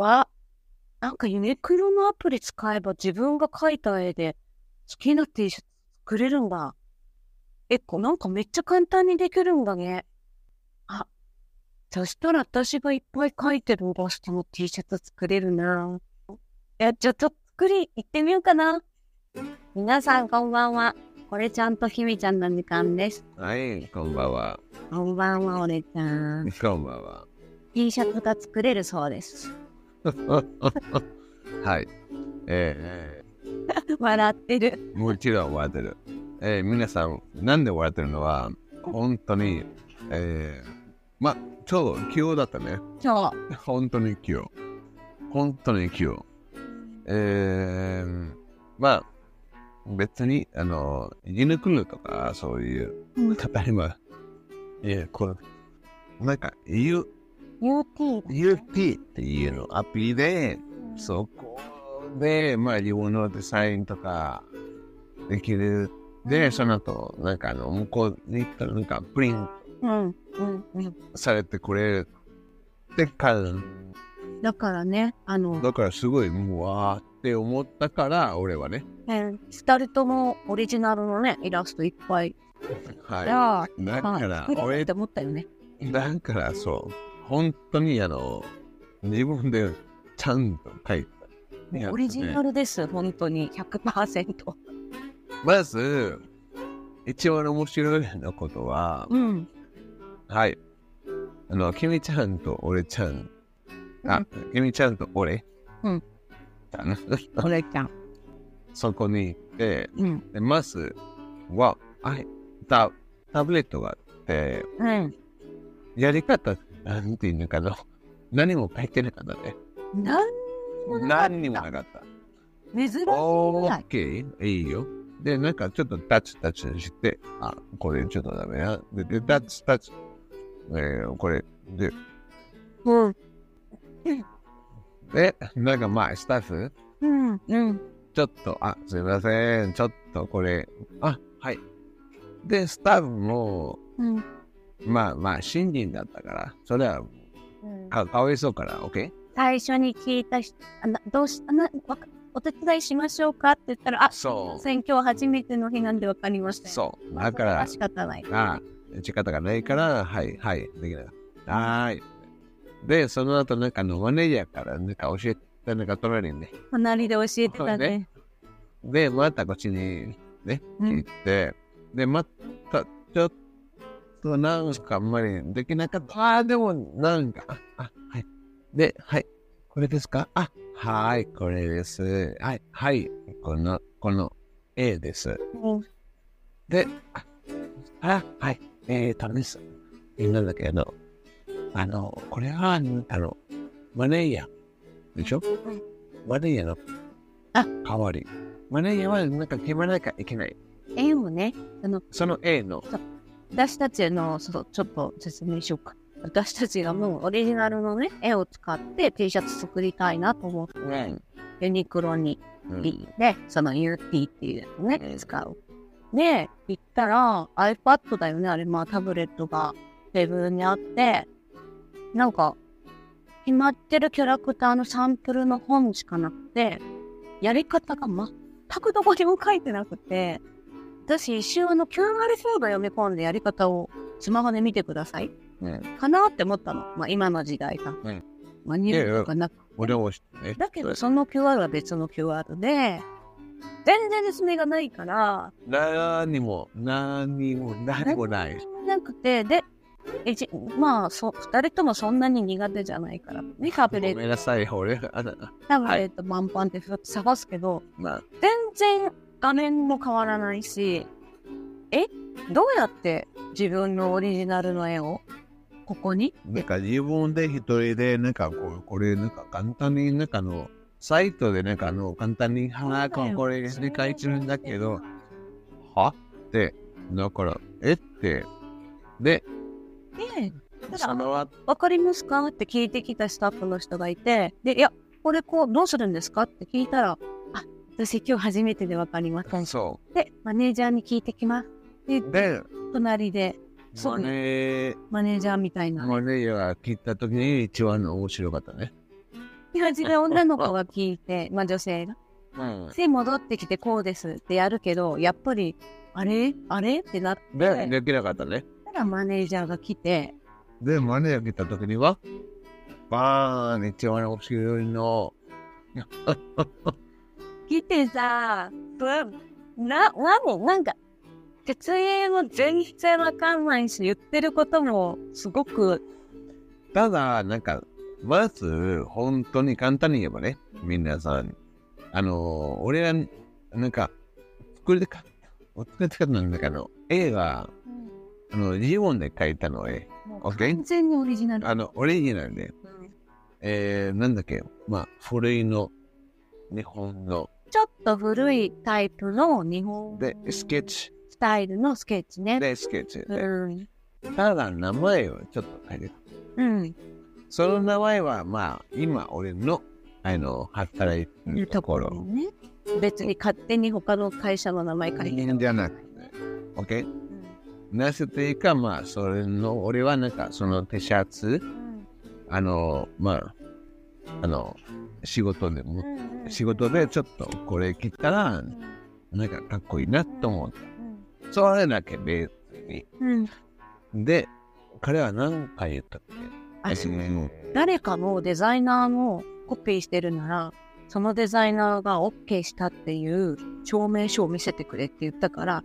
わ、なんかユニクロのアプリ使えば自分が描いた絵で好きな T シャツ作れるんだ。え、こなんかめっちゃ簡単にできるんだね。あ、そしたら私がいっぱい描いてるイラストの T シャツ作れるな。え、ちょっと作り行ってみようかな。皆さんこんばんは。これちゃんとひみちゃんの時間です。はい、こんばんは。こんばんは、俺ちゃん。こんばんは。T シャツが作れるそうです。はい。え 笑ってる。ー、もちろん笑ってる。えー、皆さん、なんで笑ってるのは、本当に、えー、ま、ちょうど今日だったね。そう。本当に今日。本当に今日。えー、まあ、別に、あの、ユニクロとか、そういう、うん例えば、いや、これ、なんか、U、UT。UP っていうのアプリで、そこで、まあ自分のデザインとかできる。で、その後、なんかあの、向こうに行ったらなんかプリンうん。うん。うん。されてくれるって感だからね、あの、だからすごい、もうわーって思ったから、俺はね。え二人ともオリジナルのね、イラストいっぱい。はい。だまあ、から作、れるっ俺て、思ったよね。だからそう、本当にあの、自分でちゃんと書いた。いやオリジナルです、本当に。100%。まず、一番面白いのことは、うん。はい。あの、君ちゃんと俺ちゃん。あ、君ちゃんと俺。うん。だなオレちゃん。そこに行って、うん。でまずは、はい、タタブレットがあって、うん。やり方、なんていうのかな。何も書いてなかったね。なん何にもなかった。珍しいぐオらい。ッケー、いいよ。で、なんかちょっとタッチタッチして、あ、これちょっとダメな。で、でタッチタッチ。えー、これ、で、うん。で、なんかまあ、スタッフ、うん。うん。ちょっと、あ、すいません、ちょっとこれ、あ、はい。で、スタッフも、うん。まあまあ、新人だったから、それはかかわいそうから、OK? 最初に聞いた人、あなどうしあなわかお手伝いしましょうかって言ったら、あ、そう選挙初めての日なんで分かりましたよ。そう。だから、仕方ない。あ仕方がないから、はい、はい、できない。はーい。で、その後、なんかあの、マネージャーから、なんか教えて、なんか隣にね。隣で教えてたね。で、またこっちに、ね、うん行って、で、また、ちょっと、なんかあんまりできなかった。ああ、でも、なんか、あ、あはい。で、はい。これですか？あ、はい、これです。はい、はい。この、この、A です。うんで、あ、あはい。えーとです。えーなんだっけ、あの、あの、これは、あの、マネージャーでしょ、んマネージャーの、あ代わり。マネージャーはなんか決まらなきゃいけない。絵もね、あの、その A の、私たちの、そうちょっと説明しようか。私たちがもうオリジナルのね、絵を使って T シャツ作りたいなと思って、うんユニクロにうん行って、その UT っていうやつね、うん使う。で、行ったら iPad だよね、あれ、まあタブレットがテーブルにあって、なんか、決まってるキャラクターのサンプルの本しかなくて、やり方が全くどこにも書いてなくて、私一瞬あの QR コード読み込んでやり方をスマホで見てください。うん。かなって思ったの。まあ今の時代か。うんマニュアルとかなく俺もね。だけど、その QR は別の QR で、全然説明がないから、何も、何も、何もない。なくて、で、えじまあそ、二人ともそんなに苦手じゃないから、ね、タブレット、ごめんなさい、俺、あだタブレットパンパンって探すけど、まあ、全然画面も変わらないし、え？どうやって自分のオリジナルの絵をここに？なんか自分で一人で、なんかこう、これ、なんか簡単に、なんかあの、サイトでなんかあの、簡単に、はあ、ここれで書いてるんだけど、は？って、だから、えって、で、で、ただ、かりますか？って聞いてきたスタッフの人がいて、で、いや、これこう、どうするんですか？って聞いたら、あ、私今日初めてでわかりません。そで、マネージャーに聞いてきます。でう。、で、隣でそうマネー、マネージャーみたいな。マネージャーが聞いたときに一番面白かったね。で、うちの女の子が聞いて、まあ女性が。うん。で、戻ってきてこうですってやるけど、やっぱり、あれ？あれ？ってなって、で、できなかったね。たらマネージャーが来て、で、マネージャー来た時には、バーン、一番面白いの。来てさ、ぶな、なになんか、説明も全然わかんないし、言ってることもすごく、ただ、なんか、まず、本当に簡単に言えばね、皆さん、あの、俺は、なんか、作りたかった、作りたかったんだけど、絵が、あの、自分で描いたの絵。もう完全にオリジナル。あの、オリジナルで、うん。えー、なんだっけ、まあ、古いの、日本の、ちょっと古いタイプの日本で、スケッチ、スタイルのスケッチね。で、スケッチで、うん。ただ、名前をちょっと書いてた。うん。その名前は、まあ、今、俺の、あの、働いていうるところ。ね。別に勝手に他の会社の名前書いてる。じゃなくて、OK? なぜというか、まあ、それの、俺はなんか、その T シャツ、あの、まあ、あの、仕事でも、仕事でちょっとこれ着たら、なんかかっこいいなと思って。それだけ別に。うん。で、彼は何回言ったっけ？誰かのデザイナーのコピーしてるなら、そのデザイナーが OK したっていう証明書を見せてくれって言ったから、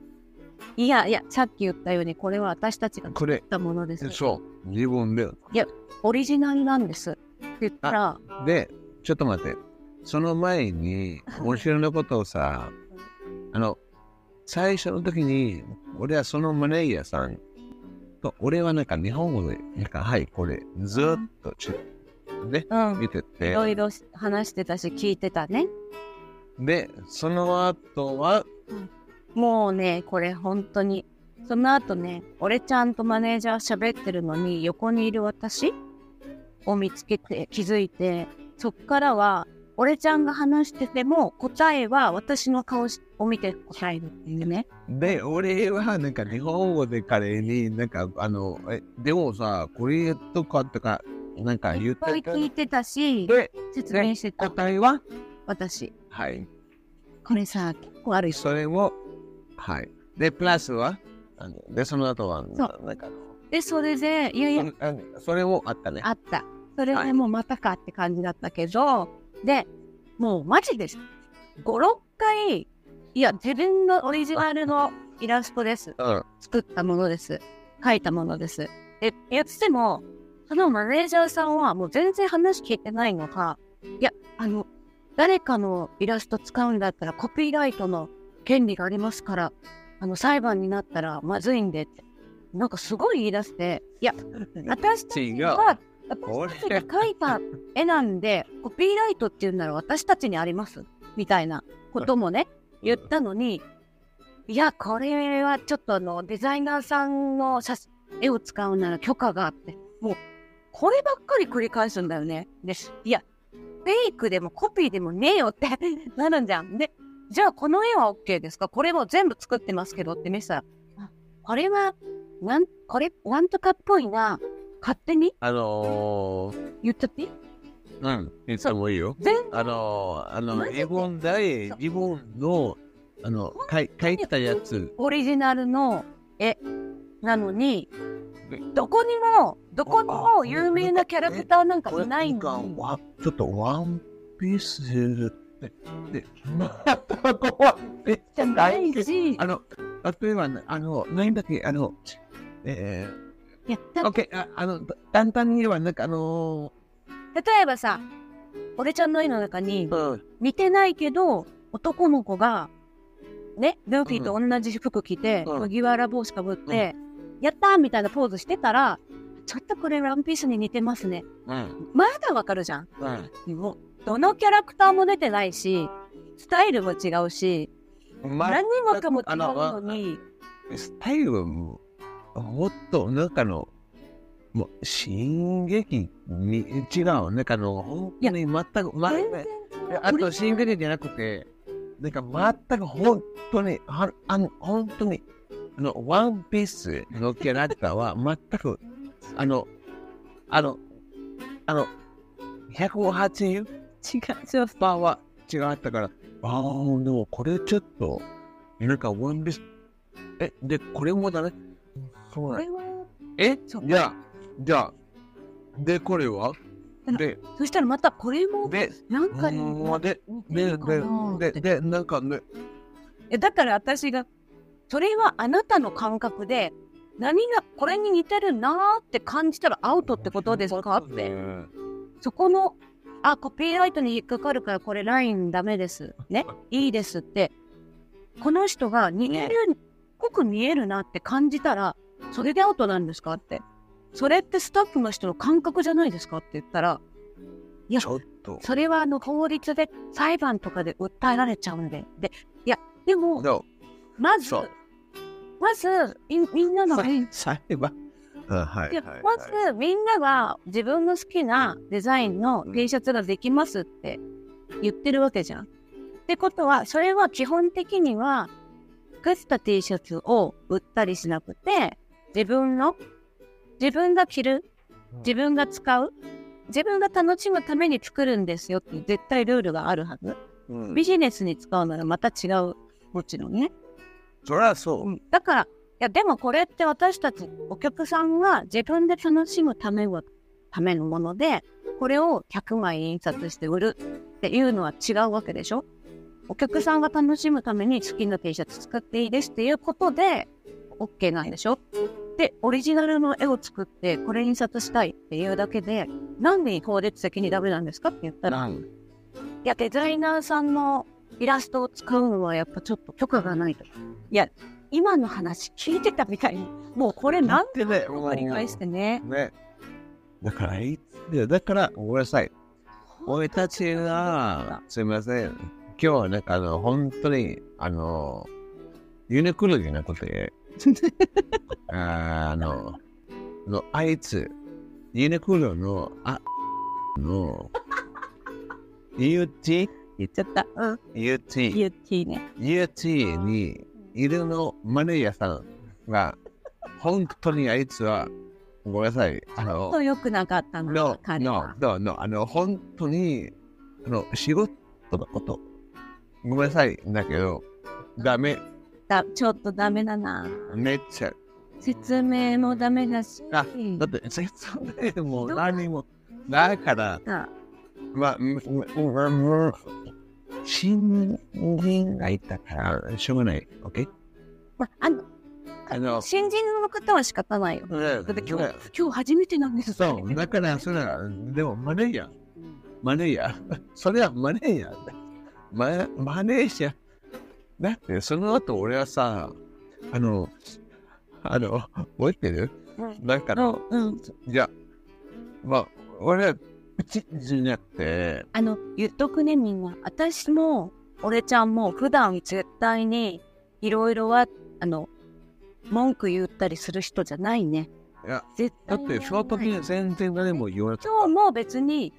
いやいや、さっき言ったように、これは私たちが作ったものです。そう、自分で。オリジナルなんです。って言ったら、で、ちょっと待って。その前に、面白いのことをさ、あの、最初の時に、俺はそのマネージャーさんと、俺はなんか日本語で、なんか、はい、これ、ずっとち、ね、うん。見ていて、ろいろ話してたし、聞いてたね。で、その後は、もうね、これ本当に。その後ね、俺ちゃんとマネージャー喋ってるのに、横にいる私を見つけて気づいて、そっからは、俺ちゃんが話してても、答えは私の顔を見て答えるっていうね。で、俺はなんか日本語で彼に、なんか、あの、え、でもさ、これとかとか、なんか言っいっぱいて聞いてたし、で、説明してた、答えは私。はい。これさ、結構あるよ。それを、はい。で、プラスは、あので、その後は、そなんか、で、それで、いやいや、それもあったね。あった。それはもうまたかって感じだったけど、で、もうマジです。5、6回、いや、自分のオリジナルのイラストです。うん。作ったものです。描いたものです。で、言っても、そのマネージャーさんはもう全然話聞いてないのか、いや、あの、誰かのイラスト使うんだったらコピーライトの権利がありますから、あの、裁判になったらまずいんでって。なんかすごい言い出して、いや、私たち。は、私たちが描いた絵なんで、コピーライトっていうなら私たちにあります？みたいなこともね、言ったのに、いや、これはちょっとあの、デザイナーさんの写真絵を使うなら許可があって、もう、こればっかり繰り返すんだよね。で、いや、フェイクでもコピーでもねえよって なるんじゃん。で、じゃあこの絵は OK ですか？これも全部作ってますけどって見せたら、あこれは、なん、これ、なんとかっぽいな。勝手に？あの言っちゃって？いいー、うん、言ってもいいよ。全あのー、あの、マジで？自分で、自分の、あの、書い書いたやつ、オリジナルの絵なのに、どこにも、どこにも有名なキャラクターなんかいないんかのに。わちょっとワンピースで、で、じゃないし、あの、例えばね、あの、何だっけ、あの、えいや、ー、だオッケー、ああの、簡単に言えば、なんかあの例えばさ、俺ちゃんの絵の中にー、うん、似てないけど、男の子が、ね、ルフィと同じ服着て、うん。麦わら帽子かぶって、やったーみたいなポーズしてたら、ちょっとこれワンピースに似てますね。うん、まだわかるじゃん。うん。もう、どのキャラクターも出てないし、スタイルも違うし、ま何もかも違うあののに、スタイルはもう、もっと、なんかの、もう、進撃に違う。なんかあの、本当に全く、まあと、進撃じゃなくて、なんか全く本当に、はあの、本当に、あの、ワンピースのキャラクターは 全く、あの、あの、あの、180? 違う、そうパーは違ったから、ああ、でもこれちょっと、なんかワンピース、え、で、これもだね。そうなんこれは、え？そうじゃあ、じゃあ、で、これは？で、そしたらまたこれも、で、なんかにうんで、で、で、で、で、なんかね、えだから私が、それはあなたの感覚で、何がこれに似てるなーって感じたらアウトってことですか？って。そこの、あ、コピーライトに引っかかるからこれラインダメです。ね？いいですって。この人が似てる、濃く見えるなって感じたら、それでアウトなんですかって。それってスタッフの人の感覚じゃないですかって言ったら、いやち、ょっと。それはあの法律で裁判とかで訴えられちゃうんで。で、いや、でも、でも、まずまず、みみんなの、い裁判。あはい。やはいまず、みんなが自分の好きなデザインの T シャツができますって言ってるわけじゃん。ってことは、それは基本的には、作った T シャツを売ったりしなくて、自分の、自分が着る、自分が使う、自分が楽しむために作るんですよっていう絶対ルールがあるはず。うんビジネスに使うならまた違う。もちろんね。そりゃそう。だから、いや、でもこれって私たち、お客さんが自分で楽しむためのためのもので、これを100枚印刷して売るっていうのは違うわけでしょお客さんが楽しむために好きな T シャツ作っていいですっていうことで、OK なんでしょ？で、オリジナルの絵を作って、これ印刷したいっていうだけで、なんで法律的にダメなんですか？って言ったら、いや、デザイナーさんのイラストを使うのはやっぱちょっと許可がないと。いや、今の話聞いてたみたいに、もうこれなんでね、繰り返してね。ね。だから、いつでだから、ごめんなさい。俺たちが、すみません。今日はなんかあの、本当に、あの、ユニクロじゃなくて、あの、のあいつ、ユニクロの、あ、の、UT? 言っちゃった。うん。UT? 言っていいね。UT にいるのマネージャーさんが、本当にあいつは、ごめんなさい。あの、と良くなかったの no, 彼 no, は。no, no, あの、本当に、あの、仕事のこと、ごめんなさい、だけど、ダメ、だちょっとダメだな。めっちゃ、説明もダメだし。あだって説明も何も、だから、あまあ、むむむむ新人がいたから、しょうがない、OK? まあの、あの、新人の方は仕方ないよ。だって今日、今日初めてなんですそう、だから、それは、でもマネージャー、マネージャー、それはマネージャーだ。ママネージャー。だって、その後俺はさ、あの、あの、覚えてる？うんだから、うん。じゃあ、まあ、俺は、プチじゃなくて、あの、言っとくね、みんな。私も、俺ちゃんも、普段絶対に、いろいろは、あの、文句言ったりする人じゃないね。いや、絶だ対にって、その時に全然何も言わなかっ今日も別に、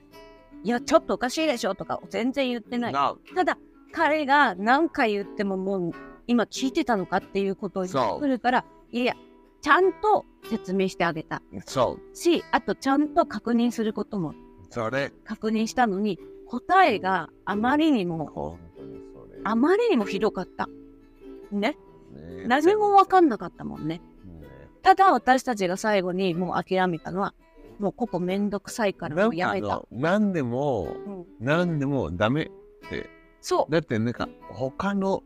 いや、ちょっとおかしいでしょとか、全然言ってなた。い。なただ、彼が何回言ってももう、今聞いてたのかっていうことを言ってくるから、いや、ちゃんと説明してあげたそう、し、あとちゃんと確認することもそれ、確認したのに、答えがあまりにも。あまりにもひどかった。ね。ね何もわかんなかったもんね。ねただ私たちが最後にもう諦めたのは、もうここめんどくさいからなもうやめた。何でも、うん、何でもダメ。そだってなんか、他の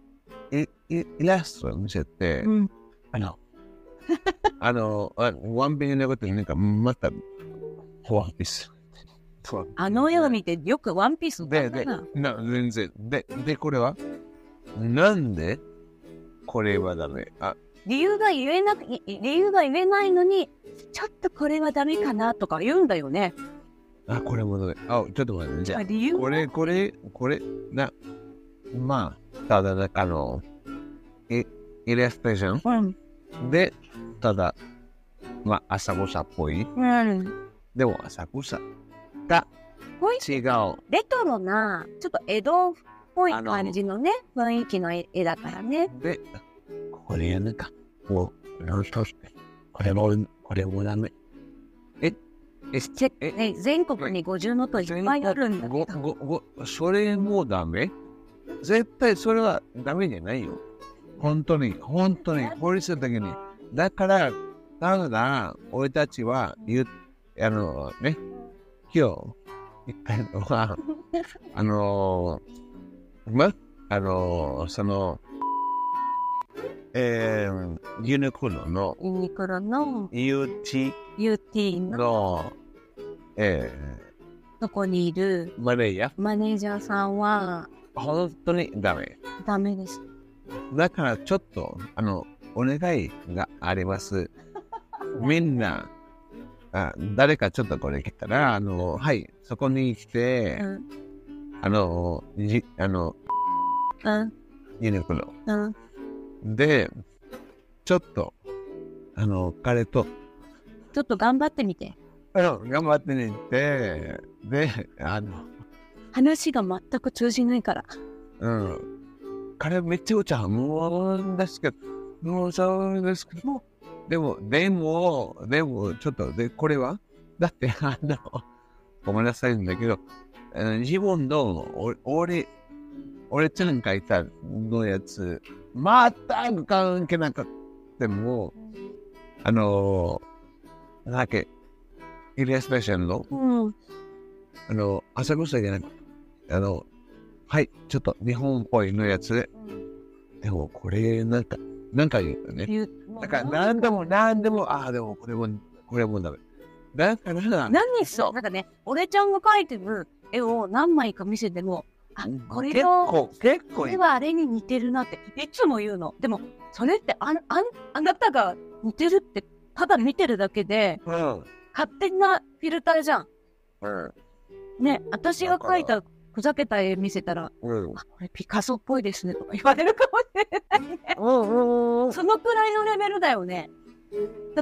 イイイラストを見せて、う。うん。あの、あの、あワンピンのことになんか、また、ワンピース。あの絵を見てよくワンピースで、でだな。、な、全然。で、で、これは？なんでこれはダメ？あ、理由が言えなく、い理由が言えないのに、ちょっとこれはダメかなとか言うんだよね。あ、これもダメ。あ、ちょっと待って。じゃあ、理由これ、これ、これ、な、まあ、ただ、なんかあの、イイラストレーション？うん。で、ただ、まあ、朝ごさっぽい？うん。でも、朝ごさが違う。レトロな、ちょっと江戸っぽい感じのね、雰囲気の絵だからね。で、これやなんか、こう、なんとして、これも、これもダメ。え？え、全国に50のといっぱいあるんだごけど。ごごそれもダメ？絶対それはダメじゃないよ。本当に、本当に、法律的に。だから、ただ、俺たちは言う、あのね、今日言ったのは、あの、ま、あの、その、えー、ユニクロのユニクロの UT UT のの、えとこにいる？ー、マネージャー、マネージャーさんは？本当にダメ。ダメです。だからちょっと、あの、お願いがあります。みんな、あ誰かちょっとこれ来たら、あの、はい、そこに来て、うん。あの、じあの、うん。ユニクロ。うん。で、ちょっと、あの、彼と、ちょっと頑張ってみて。あの頑張ってねって、で、あの、話が全く通じないから。うん。彼めっちゃお茶もうんですけど、もうそうですけど、でも、でも、でも、ちょっと、で、これは？だって、あの、ごめんなさいんだけど、自分の、お俺、俺ちゃん書いたのやつ、全く関係なかったも、あの、なんだっけ、イリアスペシャルの、うん。あの、朝ごさじゃなくて、あの、はい、ちょっと日本っぽいのやつで、でもこれなんか、なんか言うよね。だから何でも何でも、ああ、でもこれも、これもダメ。だから、何そ？うなんかね、俺ちゃんが描いてる絵を何枚か見せても、あ、これ結の、構、結構これはあれに似てるなって、いつも言うの。でも、それってあん、あん、あなたが似てるって、ただ見てるだけで、うん。勝手なフィルターじゃん。うん。ね、私が描いたふざけた絵見せたら、うん。あ、これピカソっぽいですねとか言われるかもしれないね。そのくらいのレベルだよね。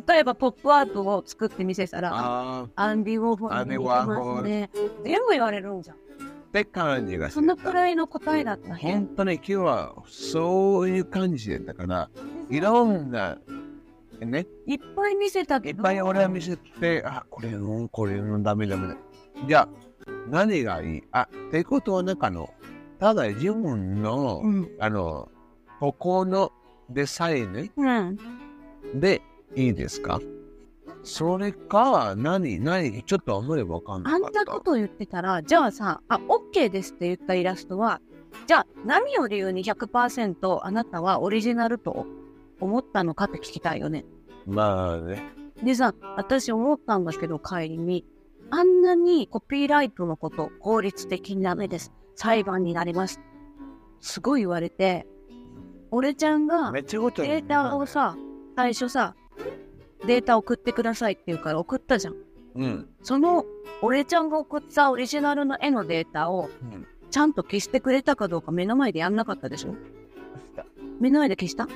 例えば、ポップアートを作って見せたら、あアンディ・ウォーホルアンディに似てますね。全部言われるんじゃん。って感じがそのくい。らいの答えだった本当に今日はそういう感じだから、いろんな、ね、いっぱい見せたいけど。っぱい俺は見せて、あ、これの、これのダメダメだ。じゃあ、何がいい？あ、ってことは中の、ただ自分の、うん。あの、ここのデザインうん。でいいですか？それか、何、何、ちょっとあんまりわかんなあん。なこと言ってたら、じゃあさ、あ、OK ですって言ったイラストは、じゃあ何を理由に100%あなたはオリジナルと思ったのかって聞きたいよね。まあね。でさ、私思ったんだけど、帰りに、あんなにコピーライトのこと、法律的にダメです。裁判になります。すごい言われて、俺ちゃんがデータをさ、最初さ、データ送ってくださいって言うから送ったじゃん。うん。その、俺ちゃんが送ったオリジナルの絵のデータを、うんちゃんと消してくれたかどうか目の前でやんなかったでしょ目の前で消した、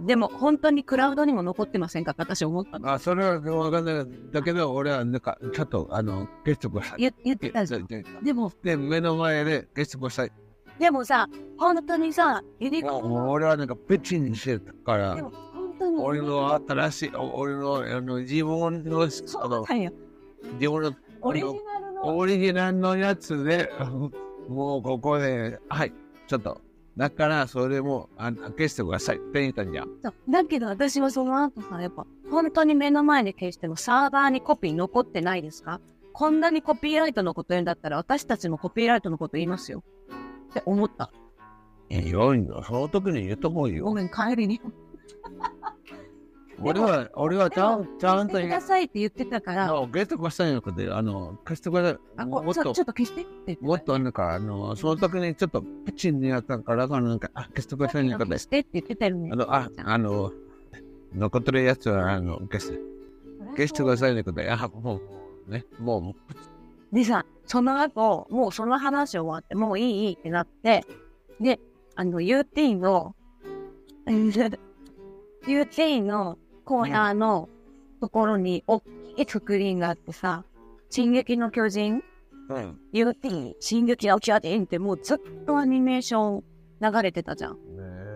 でも、本当にクラウドにも残ってませんか？って私思ったの。あ、それはわかんない。だけど、俺はなんか、ちょっと、あの、ゲストください。言言ってたじゃん。ででも、で、目の前でゲストください。でもさ、本当にさ、ユニクロもう俺はなんか、ペチにしてたからで、も本当に俺の新しい、俺の、あの、自分の、そうあの、なんよ。自分の、オリジナルの。オリジナルのやつで、もうここで、はい、ちょっと。だから、それも、あの消してくださいって言ったんじゃだけど私はその後さ、やっぱ本当に目の前で消してもサーバーにコピー残ってないですか？こんなにコピーライトのこと言うんだったら私たちもコピーライトのこと言いますよ。って思った。いやいや、その時に言うと思うごよ。めん、帰りに。俺は、俺はちゃんちゃんとしてくださいって言ってたから、のゲストくださいのことで、あの、貸してください。あももっとこちょっと消してって言ってたもっとなんか、あの、その時にちょっとプチンにやったから、なんか、あ、消してくださいのことで消。してって言ってたよね。あの、あ、あの、残ってるやつは、あの、消して、消してくださいのことで、あ、もう、ね、もう、でさ、その後、もうその話終わって、もういいいいってなって、で、あの、UT の、UT のコーナーのところに大きいスクリーンがあってさ、進撃の巨人、うん。UT、進撃の巨人ってもうずっとアニメーション流れてたじゃん。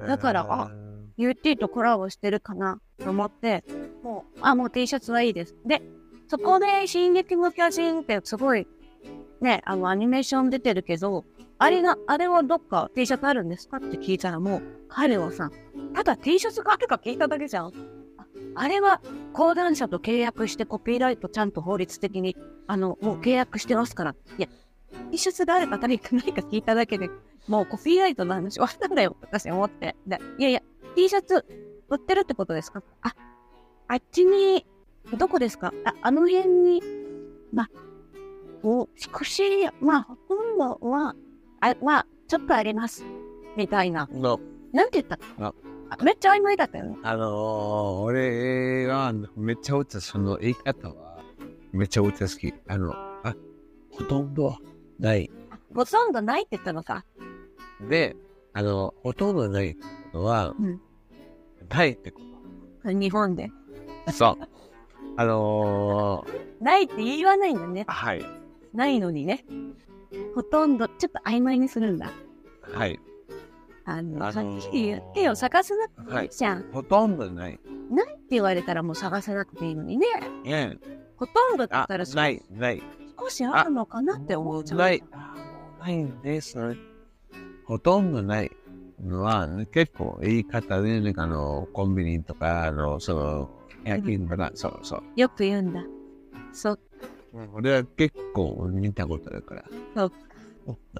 だからあ UT とコラボしてるかなと思って、もう、あ、もう T シャツはいいです。で、そこで進撃の巨人ってすごい、ね、あの、アニメーション出てるけど、あれが、あれはどっか T シャツあるんですかって聞いたらもう、彼はさ、ただ T シャツがあるか聞いただけじゃん。ああれは講談社と契約してコピーライトちゃんと法律的に、あの、もう契約してますから。いや、T シャツがあるか誰かないか聞いただけで、もうコピーライトの話終わったんだよ、私思って。でいやいや、T シャツ売ってるってことですか？あ、あっちに、どこですか？あ、あの辺に、まあ、お少し、まあ、ほとんどは、あ、まあ、ちょっとあります。みたいな。の、なんて言った？ああめっちゃ曖昧だったよね。あのー、俺はめっちゃ歌、その言い方はめっちゃ歌好き。あの、あ、ほとんどない。ほとんどないって言ったのさ。で、あの、ほとんどないのは、うんないってこ日本で。と。そう。あのないって言わないんだねー、。はい。ないのにね。ほとんど、ちょっと曖昧にするんだ。はい。あの、あはのーっきり言ってよ。探さなくていいじゃん。ほとんどない。ないって言われたらもう探さなくていいのにね。えほとんどだあったら、ない、ない。少しあるのかなって思うじゃん。ない。あないんですね。ほとんどないのは、結構言い方で、なんかあの、コンビニとか、あの、その、夜勤とか、そうそう。よく言うんだ。そう。俺は結構見たことあるから。そう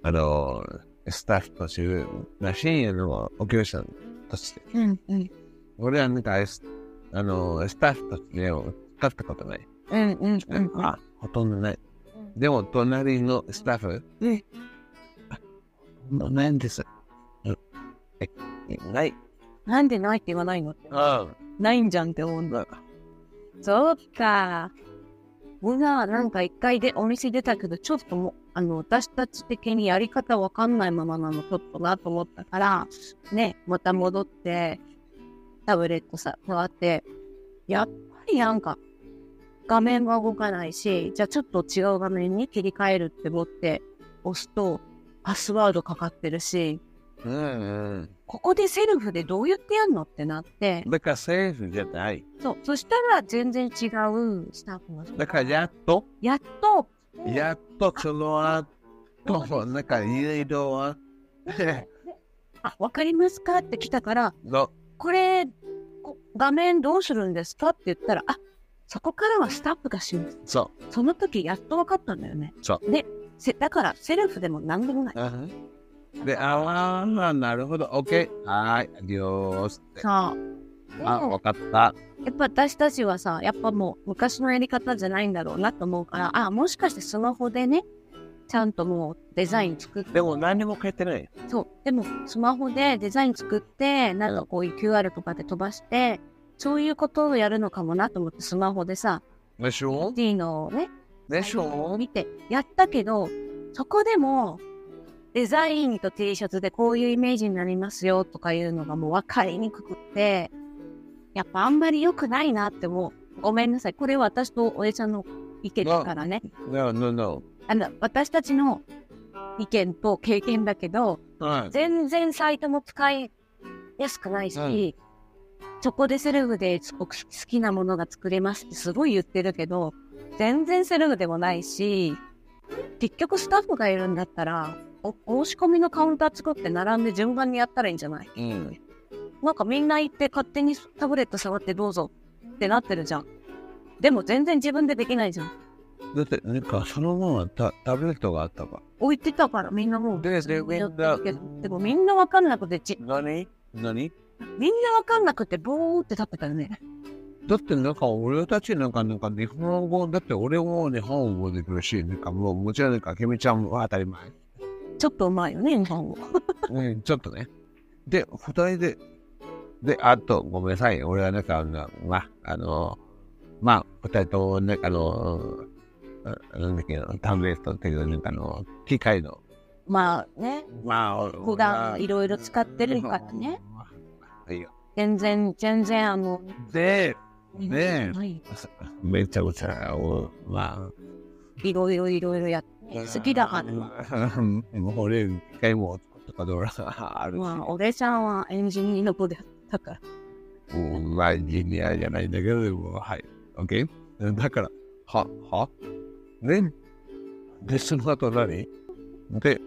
あの、スタッフとして、深夜のお客さんとして、うんうん。俺はなんか、スあの、スタッフとして使ったことない。うんうんうんうん。あ、ほとんどない。でも、隣のスタッフ、うんあ、ないんです。うんえ、ない。なんでないって言わないの？って。あないんじゃんって思うんだ。そうか。みんな、なんか一回でお店出たけど、ちょっともう、あの、私たち的にやり方わかんないままなの、ちょっとなと思ったから、ね、また戻って、タブレットさ、こうやって、やっぱりなんか、画面が動かないし、じゃあちょっと違う画面に切り替えるって思って、押すと、パスワードかかってるし、うんうん。ここでセルフでどうやってやんのってなって、だからセーフじゃない。そう。そしたら全然違うスタッフの人がだからやっと、やっと、やっとその後、なんかいろいろは、あ、わかりますか？って来たから、の、これ、こ画面どうするんですか？って言ったら、あ、そこからはスタッフがします。そその時やっとわかったんだよね。そで、せだからセルフでも何でもない。う。で、ああ、なるほど、OK。はい、アディオースって。さあ、わかった。やっぱ私たちはさ、やっぱもう昔のやり方じゃないんだろうなと思うから、あ、もしかしてスマホでね、ちゃんともうデザイン作ってでも何も書いてない。そう。でも、スマホでデザイン作って、なんかこういう QR とかで飛ばして、そういうことをやるのかもなと思って、スマホでさ、でしょ？D のね、でしょ？見てやったけど、そこでも、デザインと T シャツでこういうイメージになりますよとかいうのがもう分かりにくくって、やっぱあんまり良くないなってもう、ごめんなさい。これは私とおえちゃんの意見だからね。?No, no, no. あの、私たちの意見と経験だけど、はい。全然サイトも使いやすくないし、そこでセルフで僕好きなものが作れますってすごい言ってるけど、全然セルフでもないし、結局スタッフがいるんだったら、お申し込みのカウンター作って並んで順番にやったらいいんじゃない？うん。なんかみんな行って勝手にタブレット触ってどうぞってなってるじゃん。でも全然自分でできないじゃん。だって、なんかそのままタタブレットがあったか。置いてたからみんなもう。で、で、みんな、でもみんなわかんなくてじ、何？何？みんなわかんなくてボーって立ってたよね。だってなんか俺たちなんかなんか日本語、だって俺も日本語できるし、なんかもうもちろんなんかケミちゃんは当たり前。ちょっとうまいよね、日本語。うん、ちょっとね。で、二人で、で、あと、ごめんなさい。俺はなんか、あのまあ、あの、まあ、二人とも、なんかあの、あなんだっけな、タブレットっていう、なんかあの、機械の、まあね、まあ、普段いろいろ使ってるからね。いいよ。全然、全然あの、で、ねえはいめちゃくちゃ、おまいろいろいろいろやって、あ、好きだから。うん俺、機械も、とかどうあるし。まあ、俺ちゃんはエンジニアの子でだから。うんまあ、エンジニアじゃないんだけど、でも、はい。OK? だから、は、は？で、で、その後何？で、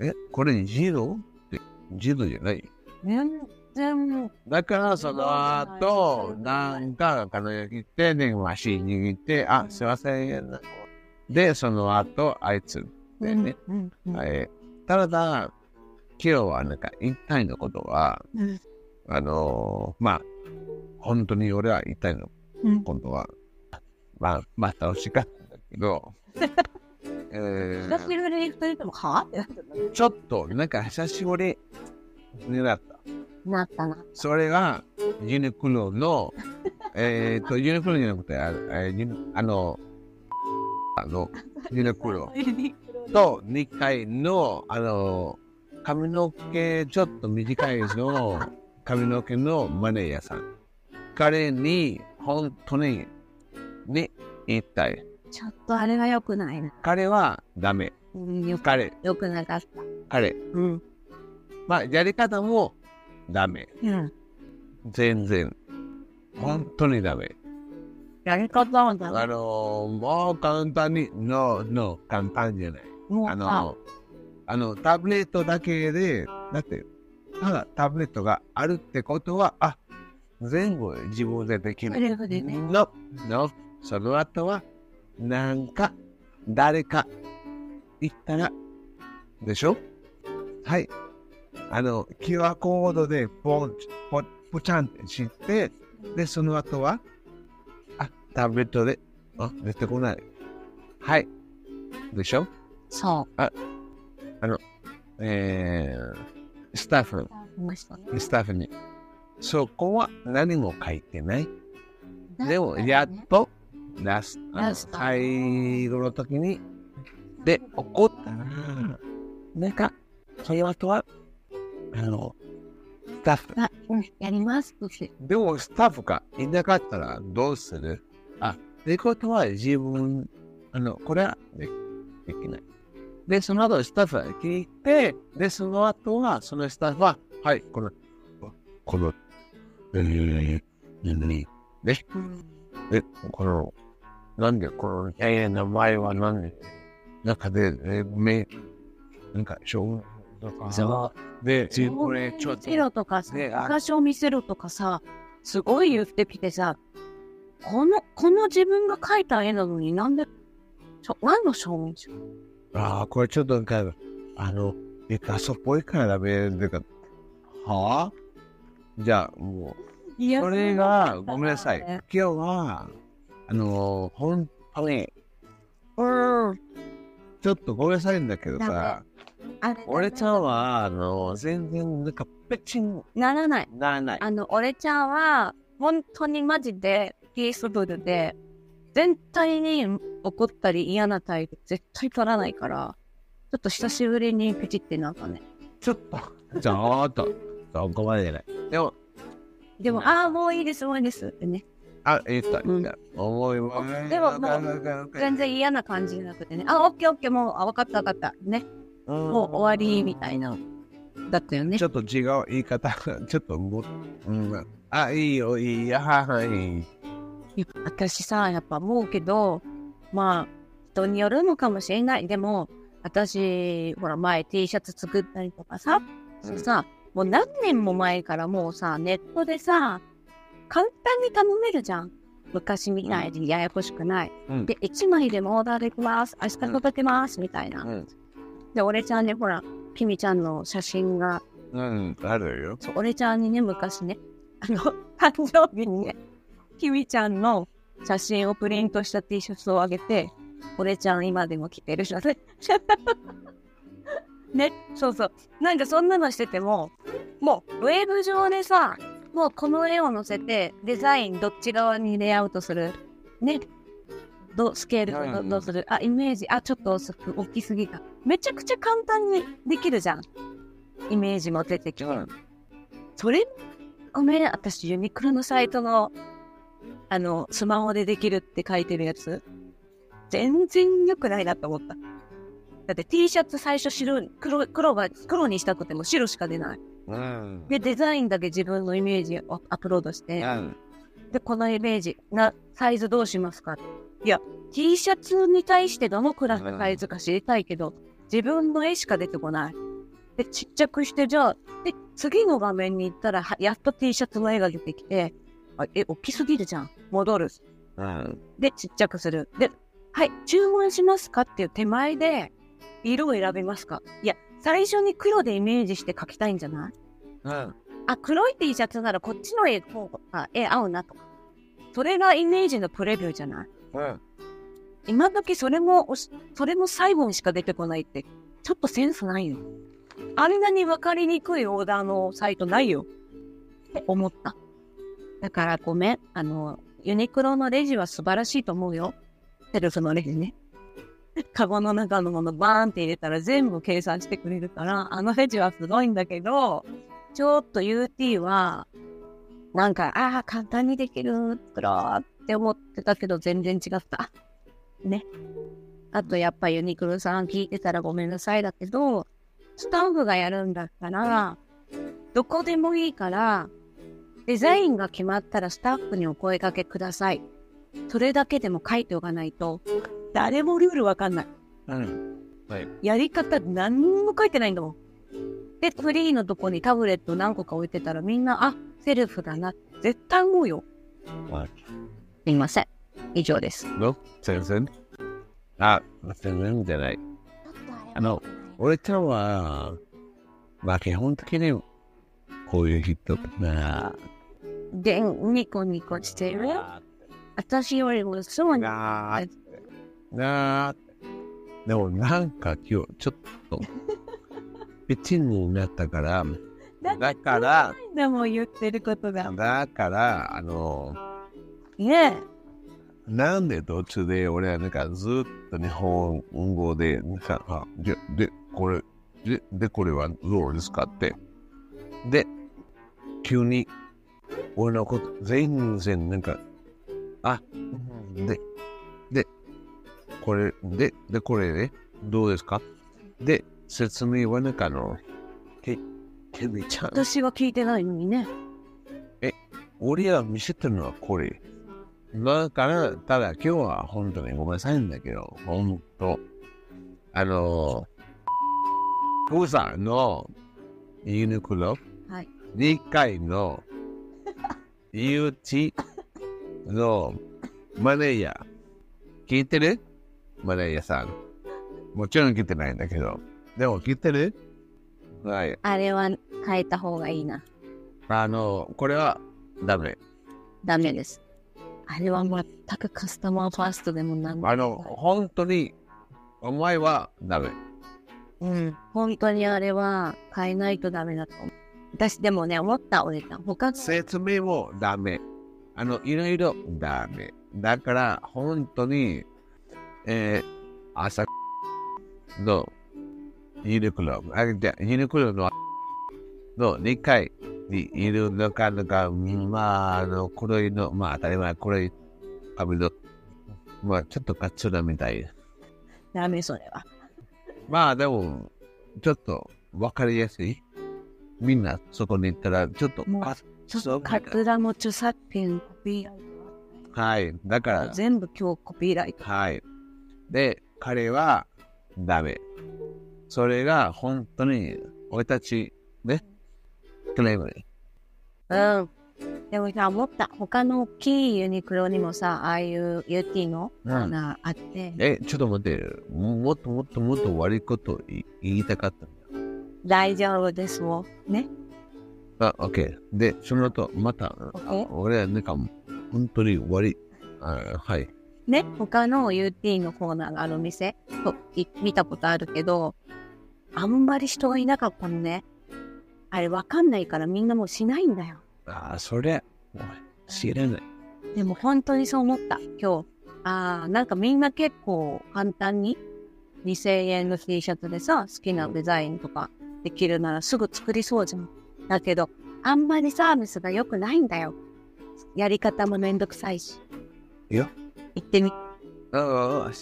え、これジロ？って、ジロじゃない？全然、だからその後、なんか彼女来て、で、マシン握って、あ、すいません。で、その後、あいつでね、うんうんえーただ、今日はなんか言いたいのことは、うんあのーまあ、本当に俺は言いたいの。うん。ことは、まあ、まあ楽しかったんだけど、えー、ちょっとなんか久しぶりになった。なったな。それがユニクロの、えっと、ユニクロじゃなくて、ああの、あの、ユニクロ。と2階の、あの、髪の毛ちょっと短いの、髪の毛のマネージャーさん。彼に、本当に、に言いたい。ちょっとあれは良くないな。彼はダメ。うんよく彼、良くなかった。彼。うん。まあ、やり方もダメ。うん。全然。本当にダメ。やり方はだあのもう簡単に、no, no, 簡単じゃない。あの、あの、タブレットだけで、だって、ただタブレットがあるってことは、あ、全部自分でできる。セルフでね No, no, その後は、なんか、誰か、言ったら、でしょ？はい。あの、QR コードでポン、ポポチャンってして、で、その後は、あ、タブレットで、あ、出てこない。はい。でしょ？そえー、スタッフ、スタッフに、そこは何も書いてない。でも、やっと、ラスト最後の時に、で、怒ったら、なんか、その後は、あの、スタッフ。あうん、やります。でも、スタッフがいなかったらどうする？あ、ってことは自分、あの、これはでできない。で、その後、スタッフが聞いて、で、その後は、そのスタッフは、はい、この、この、えー、何で、え、この、なんで、この、えー、名前は何で、中で、えー、め、なんか、しょう、とか、そう。で、これ、ちょっと見せ、ろとかさ、昔を見せろとかさ、すごい言ってきてさ、この、この自分が描いた絵なのになんで、ちょ、何の証明書ああ、これちょっとなんか、あの、ピカソっぽいからダメでか、はあ？じゃあ、もいやれが、ごめんなさい。ね今日は、あの、本当に、うん。ちょっとごめんなさいんだけどダさ、俺ちゃんは、あの、全然、なんか、ペチンならない。ならない。あの、俺ちゃんは、本当にマジでピースフルで、全体に怒ったり嫌な態度絶対取らないから、ちょっと久しぶりにペチってなんかね。ちょっと、ちょっと、そこまでじゃない。でも、でも、ああ、もういいです、もういいですってね。あ、言った、うん言った。思います。でももう全然嫌な感じじゃなくてね。あ、オッケーオッケー、もう、あ、分かった分かった。ね。然もう終わり、みたいな。だったよねち。ょっと違う言い方が、ちょっとも、うん、あ、いいよ、いいよ、はいはい。いや私さ、やっぱ思うけど、まあ、人によるのかもしれない。でも、私、ほら、前 T シャツ作ったりとかさ、うんさ、もう何年も前からもうさ、ネットでさ、簡単に頼めるじゃん。昔みたいにややこしくない。うんで、1枚でもオーダーできます。明日届けます。みたいな。うん、で、俺ちゃんね、ほら、きみちゃんの写真が、うん、あるよ。そう俺ちゃんにね、昔ね、あの、誕生日にね、きみちゃんの写真をプリントした T シャツをあげて、俺ちゃん今でも着てるし、ね、そうそう。なんかそんなのしてても、もうウェブ上でさ、もうこの絵を載せて、デザインどっち側にレイアウトする？ね。どスケールうんどどうする？あ、イメージ、あ、ちょっと大きすぎた。めちゃくちゃ簡単にできるじゃん。イメージも出てきて。うんそれ、ごめん、私、ユニクロのサイトの、あの、スマホでできるって書いてるやつ、全然良くないなと思った。だって T シャツ最初白、黒、黒が、黒にしたくても白しか出ない。うん。で、デザインだけ自分のイメージをアップロードして、うん。で、このイメージ、な、サイズどうしますか？T シャツに対してどのくらいのサイズか知りたいけど、自分の絵しか出てこない。で、ちっちゃくして、じゃあ、で、次の画面に行ったら、はやっと T シャツの絵が出てきて、あえ、大きすぎるじゃん。戻る。うん。で、ちっちゃくする。で、はい、注文しますかっていう手前で、色を選びますかいや、最初に黒でイメージして描きたいんじゃない？うん。あ、黒い T シャツならこっちの絵方が絵合うなとか。それがイメージのプレビューじゃない？うん。今時それもそれも最後にしか出てこないって、ちょっとセンスないよ。あんなに分かりにくいオーダーのサイトないよ。って思った。だからごめん。あの、ユニクロのレジは素晴らしいと思うよ。セルフのレジね。カゴの中のものバーンって入れたら全部計算してくれるから、あのレジはすごいんだけど、ちょっと UT は、なんか、ああ、簡単にできる、作ろうって思ってたけど、全然違った。ね。あと、やっぱユニクロさん聞いてたらごめんなさいだけど、スタッフがやるんだったら、どこでもいいから、デザインが決まったらスタッフにお声掛けください。それだけでも書いておかないと、誰もルールわかんない。うん。はい。やり方何にも書いてないんだもん。で、フリーのとこにタブレット何個か置いてたらみんな、あ、セルフだな。絶対思うよ。はい。すいません。以上です。の全然あ、全然じゃない。あの、俺ちゃんは、まあ基本的に、こういう人かな。で、ニコニコしてる私よりもそうに。なあ、なあ。でもなんか今日ちょっと、ピチンになったから、だから、でも言ってることが。だから、あの、ねなんで途中で俺はなんかずっと日本語で、なんか、あ、で、で、これ、で、で、これはどうですかって。で、急に、俺のこと、全然なんか、あ、で、で、これ、で、で、これね、どうですか？で、説明はなんかあの、け、けみちゃん、私は聞いてないのにね。俺は見せてるのはこれ。だから、ただ今日は本当にごめんなさいんだけど、本当あの、プーさんのユニクロ、はい。2回の UT のマネージャー、聞いてる？マネージャーさん。もちろん聞いてないんだけど、でも聞いてる？はい。あれは変えた方がいいな。あの、これはダメ。ダメです。あれは全くカスタマーファーストでもなんあの、本当に、お前はダメ。うん。本当にあれは変えないとダメだと思う。私でもね、思った、俺が。他の説明もダメ。あの、いろいろダメ。だから、本当に、えー、朝のユニクロ、あ、じゃユニクロのの2階にいるのか、なんか、まあ、あの、黒いの、まあ、当たり前、黒い髪の、まあ、ちょっとカツラみたい。ダメ、それは。まあ、でも、ちょっとわかりやすい。みんなそこに行ったら、ちょっと、もうあ、ちょっとそうカツラも著作権、コピーライはい。だかト。ら、全部今日コピーライト。はい。で、彼はダメ。それが本当に、俺たち、ね、クレームに。うん。でもさ、思った。他の大きいユニクロにもさ、ああいう UT のコーナーあって、え、ちょっと待って、もっともっともっと悪いこと言いたかったん大丈夫ですもん。ね。だ。あ、オッケー。で、その後、また、俺はなんか、本当に悪い。あはい。ね？他の UT のコーナーがある店？とい見たことあるけど、あんまり人がいなかったのね。あれわかんないからみんなもうしないんだよ。あ、それ、知らない。でも本当にそう思った、今日。ああ、なんかみんな結構簡単に？2000円の T シャツでさ、好きなデザインとかできるならすぐ作りそうじゃん。だけど、あんまりサービスが良くないんだよ。やり方もめんどくさいし。いや。行ってみ。ああ、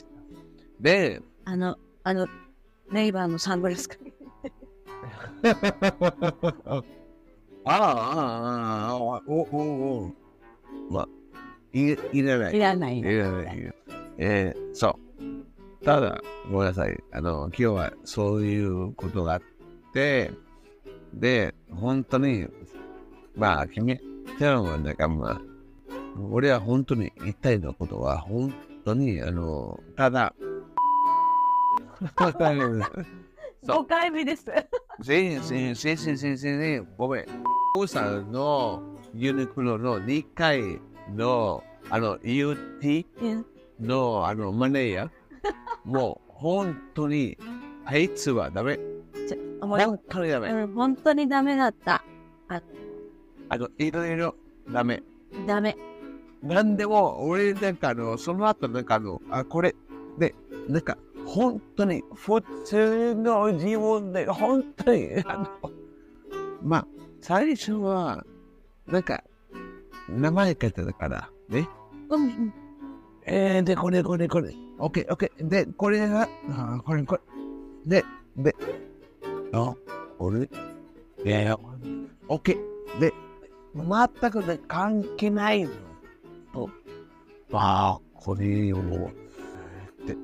で、あの、あの、ネイバーのサングラスか ああ、ああ、お、お、お。まあ、いいらない。いらないいらない。えー、そう。ただ、ごめんなさい。あの、今日はそういうことがあって、で、本当に、まあ、君、てのはなんかまあ、俺は本当に言いたいのことは、本当に、あの、ただ、そう5回目です。先生、先生、先生ね、ごめん。おさんのユニクロの2回の、あの、UT うんの、あの、マネーヤー、もう、本当に、あいつはダメ。ちょもう本当にダメ。うん、本当にダメだった。あの、いろいろダメ。ダメ。なんでも、俺、なんかあの、その後、なんかあの、あ、これ、で、なんか、本当に、普通の自分で、本当に、あの、まあ、最初は、なんか、名前書いてたから、ね。うんうん。えー、で、これ、これ、これ。オッケー、オッケー。で、これが、あーこれ、これ。で、で、あ、これ、いやいや、オッケー。で、全くね、関係ないの。と、ああ、これを、って、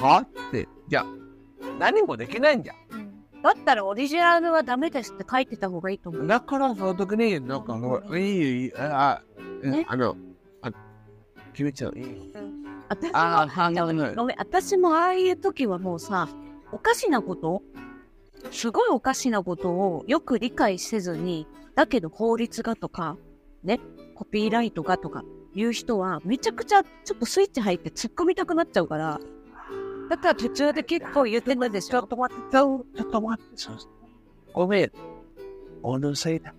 はって、いや、何もできないんじゃん。だったらオリジナルはダメですって書いてた方がいいと思う。だから、その時に、なんか、いい、いい、あ、あねあの、あ、決めちゃう。いい。私もああ、はいごめん、私もああいう時はもうさ、おかしなことすごいおかしなことをよく理解せずに、だけど法律がとか、ね、コピーライトがとかいう人は、めちゃくちゃちょっとスイッチ入って突っ込みたくなっちゃうから、だから途中で結構言ってたでしょ。ちょっと待って、ちょっと待って、そうごめん。俺のせいだ。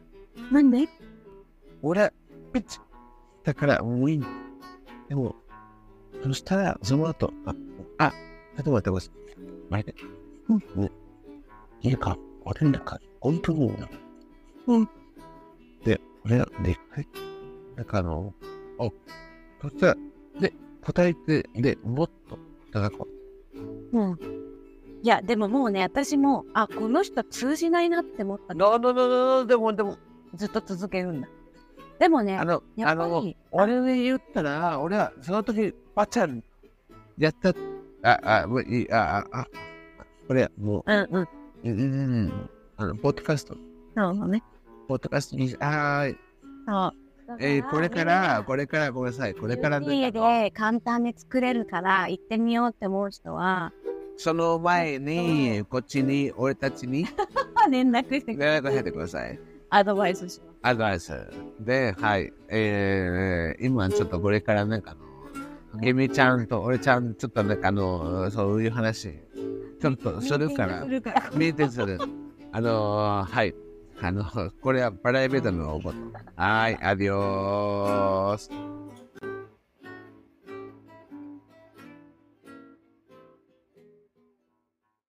なんで？俺、ピッチ。だから、もういい。でも、そしたら、その後、あ、あ、ちょっと待ってください。待って。うん。ね。いいか、俺の中、本当に、うん。で、俺は、で、はい。なんかあの、お、そしたら、で、答えて、で、もっと、高く、うん。いや、でももうね、私も、あ、この人通じないなって思ったの。ノーノーノーノーでも、でも、ずっと続けるんだ。でもねあ、の、やっぱあのり、、俺に言ったら、俺はその時、ばちゃん、やった、あ、あ、もういい、あ、あ、あ、これ、もうんうん。う、うん、うん、うん、あの、ポッドキャスト、そうね。ポッドキャストに、あーそう。えー、これから、これから、ごめんなさい、これから、家で簡単に作れるから行ってみようって思う人は、その前に、こっちに、俺たちに、連絡してくれ連絡してください。アドバイスします。アドバイス。で、はい、えー、今ちょっとこれからなんかゲミちゃんと俺ちゃん、ちょっとなんかあの、そういう話、ちょっとするからす、るから。ミーティングする。あのー、はい。あの、これはプライベートのこと。はい、アディオース。